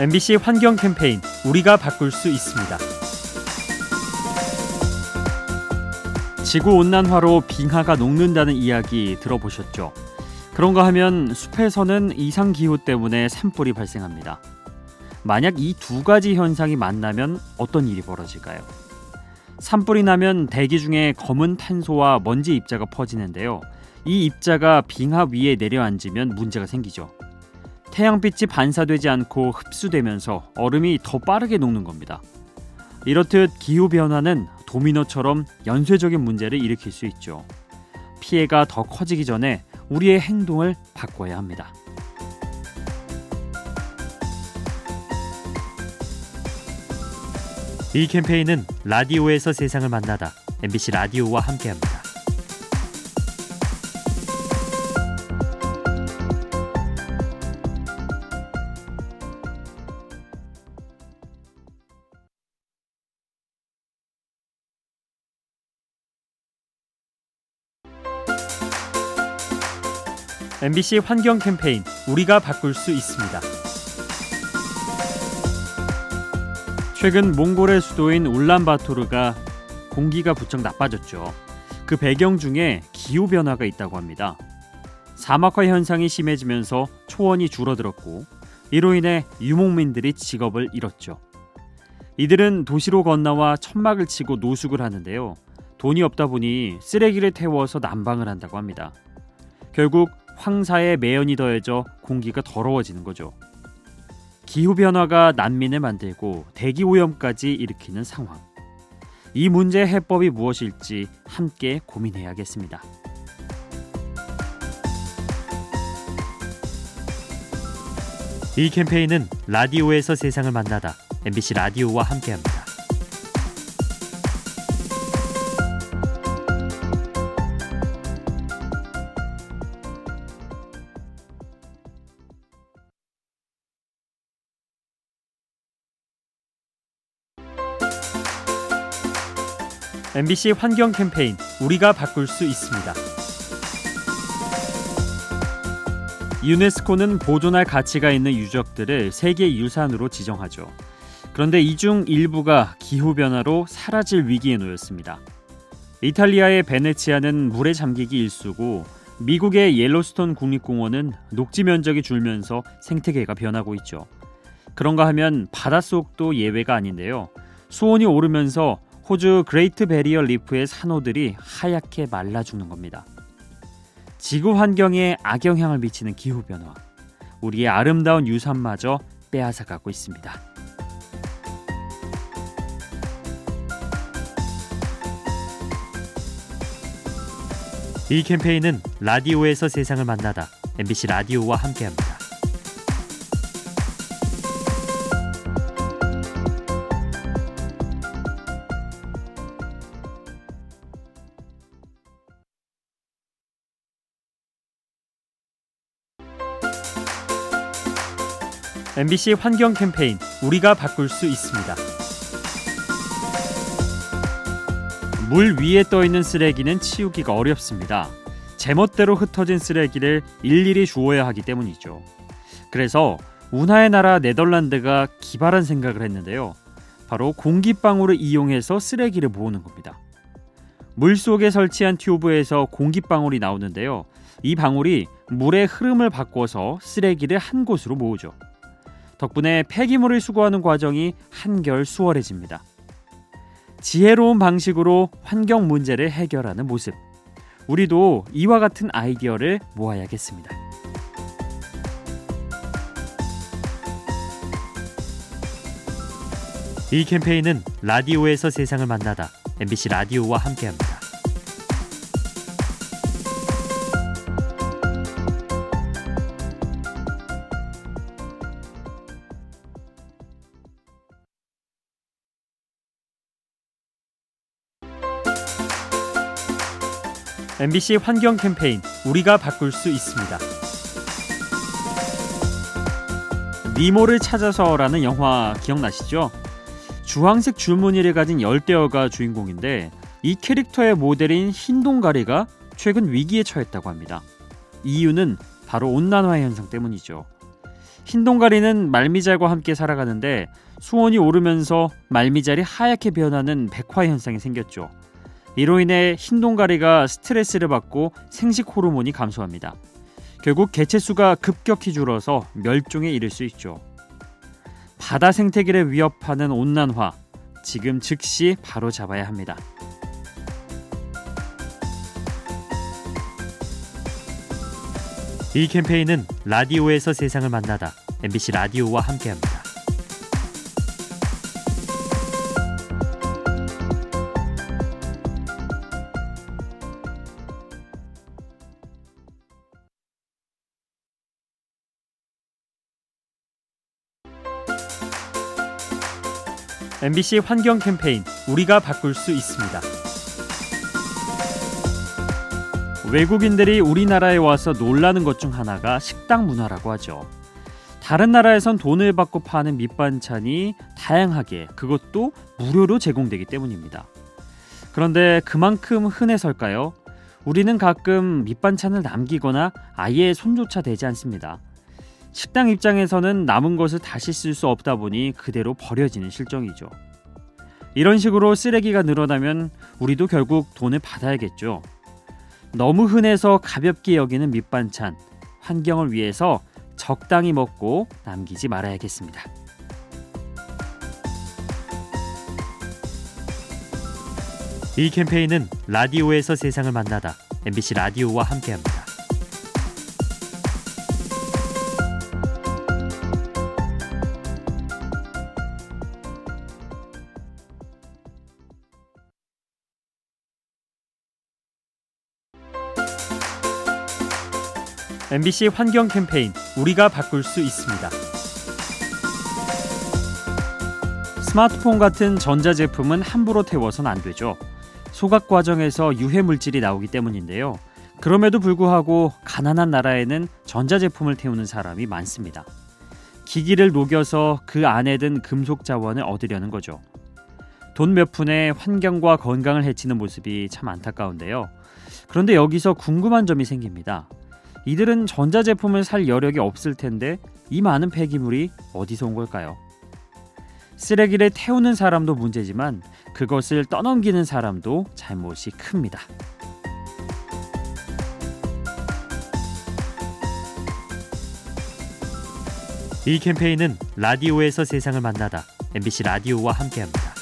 MBC 환경 캠페인 우리가 바꿀 수 있습니다. 지구 온난화로 빙하가 녹는다는 이야기 들어보셨죠? 그런가 하면 숲에서는 이상 기후 때문에 산불이 발생합니다. 만약 이 두 가지 현상이 만나면 어떤 일이 벌어질까요? 산불이 나면 대기 중에 검은 탄소와 먼지 입자가 퍼지는데요. 이 입자가 빙하 위에 내려앉으면 문제가 생기죠. 태양빛이 반사되지 않고 흡수되면서 얼음이 더 빠르게 녹는 겁니다. 이렇듯 기후 변화는 도미노처럼 연쇄적인 문제를 일으킬 수 있죠. 피해가 더 커지기 전에 우리의 행동을 바꿔야 합니다. 이 캠페인은 라디오에서 세상을 만나다 MBC 라디오와 함께합니다. MBC 환경 캠페인 우리가 바꿀 수 있습니다. 최근 몽골의 수도인 울란바토르가 공기가 부쩍 나빠졌죠. 그 배경 중에 기후 변화가 있다고 합니다. 사막화 현상이 심해지면서 초원이 줄어들었고 이로 인해 유목민들이 직업을 잃었죠. 이들은 도시로 건너와 천막을 치고 노숙을 하는데요. 돈이 없다 보니 쓰레기를 태워서 난방을 한다고 합니다. 결국 황사의 매연이 더해져 공기가 더러워지는 거죠. 기후 변화가 난민을 만들고 대기 오염까지 일으키는 상황. 이 문제의 해법이 무엇일지 함께 고민해야겠습니다. 이 캠페인은 라디오에서 세상을 만나다 MBC 라디오와 함께합니다. MBC 환경 캠페인 우리가 바꿀 수 있습니다. 유네스코는 보존할 가치가 있는 유적들을 세계 유산으로 지정하죠. 그런데 이 중 일부가 기후 변화로 사라질 위기에 놓였습니다. 이탈리아의 베네치아는 물에 잠기기 일쑤고 미국의 옐로스톤 국립공원은 녹지 면적이 줄면서 생태계가 변하고 있죠. 그런가 하면 바닷속도 예외가 아닌데요. 수온이 오르면서 호주 그레이트 배리어 리프의 산호들이 하얗게 말라 죽는 겁니다. 지구 환경에 악영향을 미치는 기후 변화, 우리의 아름다운 유산마저 빼앗아 가고 있습니다. 이 캠페인은 라디오에서 세상을 만나다 MBC 라디오와 함께합니다. MBC 환경 캠페인 우리가 바꿀 수 있습니다. 물 위에 떠 있는 쓰레기는 치우기가 어렵습니다. 제멋대로 흩어진 쓰레기를 일일이 주워야 하기 때문이죠. 그래서 운하의 나라 네덜란드가 기발한 생각을 했는데요. 바로 공기방울을 이용해서 쓰레기를 모으는 겁니다. 물 속에 설치한 튜브에서 공기방울이 나오는데요. 이 방울이 물의 흐름을 바꿔서 쓰레기를 한 곳으로 모으죠. 덕분에 폐기물을 수거하는 과정이 한결 수월해집니다. 지혜로운 방식으로 환경 문제를 해결하는 모습. 우리도 이와 같은 아이디어를 모아야겠습니다. 이 캠페인은 라디오에서 세상을 만나다 MBC 라디오와 함께합니다. MBC 환경 캠페인 우리가 바꿀 수 있습니다. 니모를 찾아서라는 영화 기억나시죠? 주황색 줄무늬를 가진 열대어가 주인공인데 이 캐릭터의 모델인 흰 동가리가 최근 위기에 처했다고 합니다. 이유는 바로 온난화 현상 때문이죠. 흰동가리는 말미잘과 함께 살아가는데 수온이 오르면서 말미잘이 하얗게 변하는 백화 현상이 생겼죠. 이로 인해 흰 동가리가 스트레스를 받고 생식 호르몬이 감소합니다. 결국 개체수가 급격히 줄어서 멸종에 이를 수 있죠. 바다 생태계를 위협하는 온난화 지금 즉시 바로 잡아야 합니다. 이 캠페인은 라디오에서 세상을 만나다 MBC 라디오와 함께합니다. MBC 환경 캠페인 우리가 바꿀 수 있습니다. 외국인들이 우리나라에 와서 놀라는 것 중 하나가 식당 문화라고 하죠. 다른 나라에선 돈을 받고 파는 밑반찬이 다양하게 그것도 무료로 제공되기 때문입니다. 그런데 그만큼 흔해설까요? 우리는 가끔 밑반찬을 남기거나 아예 손조차 대지 않습니다. 식당 입장에서는 남은 것을 다시 쓸 수 없다 보니 그대로 버려지는 실정이죠. 이런 식으로 쓰레기가 늘어나면 우리도 결국 돈을 받아야겠죠. 너무 흔해서 가볍게 여기는 밑반찬, 환경을 위해서 적당히 먹고 남기지 말아야겠습니다. 이 캠페인은 라디오에서 세상을 만나다 MBC 라디오와 함께합니다. MBC 환경 캠페인 우리가 바꿀 수 있습니다. 스마트폰 같은 전자제품은 함부로 태워선 안 되죠. 소각 과정에서 유해 물질이 나오기 때문인데요. 그럼에도 불구하고 가난한 나라에는 전자제품을 태우는 사람이 많습니다. 기기를 녹여서 그 안에 든 금속 자원을 얻으려는 거죠. 돈 몇 푼에 환경과 건강을 해치는 모습이 참 안타까운데요. 그런데 여기서 궁금한 점이 생깁니다. 이들은 전자제품을 살 여력이 없을 텐데 이 많은 폐기물이 어디서 온 걸까요? 쓰레기를 태우는 사람도 문제지만 그것을 떠넘기는 사람도 잘못이 큽니다. 이 캠페인은 라디오에서 세상을 만나다 MBC 라디오와 함께합니다.